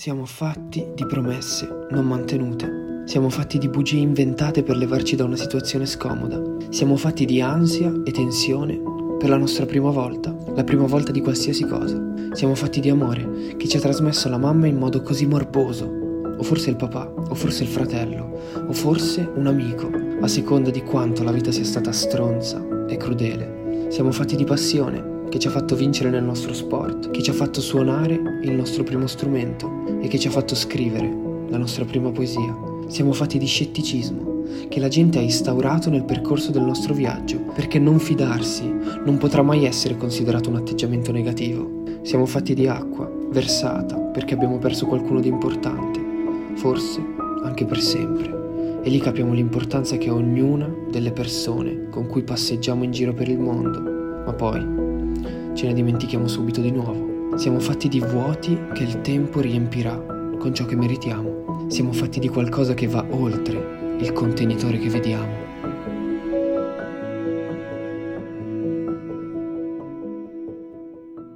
Siamo fatti di promesse non mantenute. Siamo fatti di bugie inventate per levarci da una situazione scomoda. Siamo fatti di ansia e tensione per la nostra prima volta, la prima volta di qualsiasi cosa. Siamo fatti di amore che ci ha trasmesso la mamma in modo così morboso. O forse il papà, o forse il fratello, o forse un amico, a seconda di quanto la vita sia stata stronza e crudele. Siamo fatti di passione, che ci ha fatto vincere nel nostro sport, che ci ha fatto suonare il nostro primo strumento e che ci ha fatto scrivere la nostra prima poesia. Siamo fatti di scetticismo che la gente ha instaurato nel percorso del nostro viaggio, perché non fidarsi non potrà mai essere considerato un atteggiamento negativo. Siamo fatti di acqua, versata, perché abbiamo perso qualcuno di importante, forse anche per sempre. E lì capiamo l'importanza che ha ognuna delle persone con cui passeggiamo in giro per il mondo. Ma poi ce ne dimentichiamo subito di nuovo. Siamo fatti di vuoti che il tempo riempirà con ciò che meritiamo. Siamo fatti di qualcosa che va oltre il contenitore che vediamo.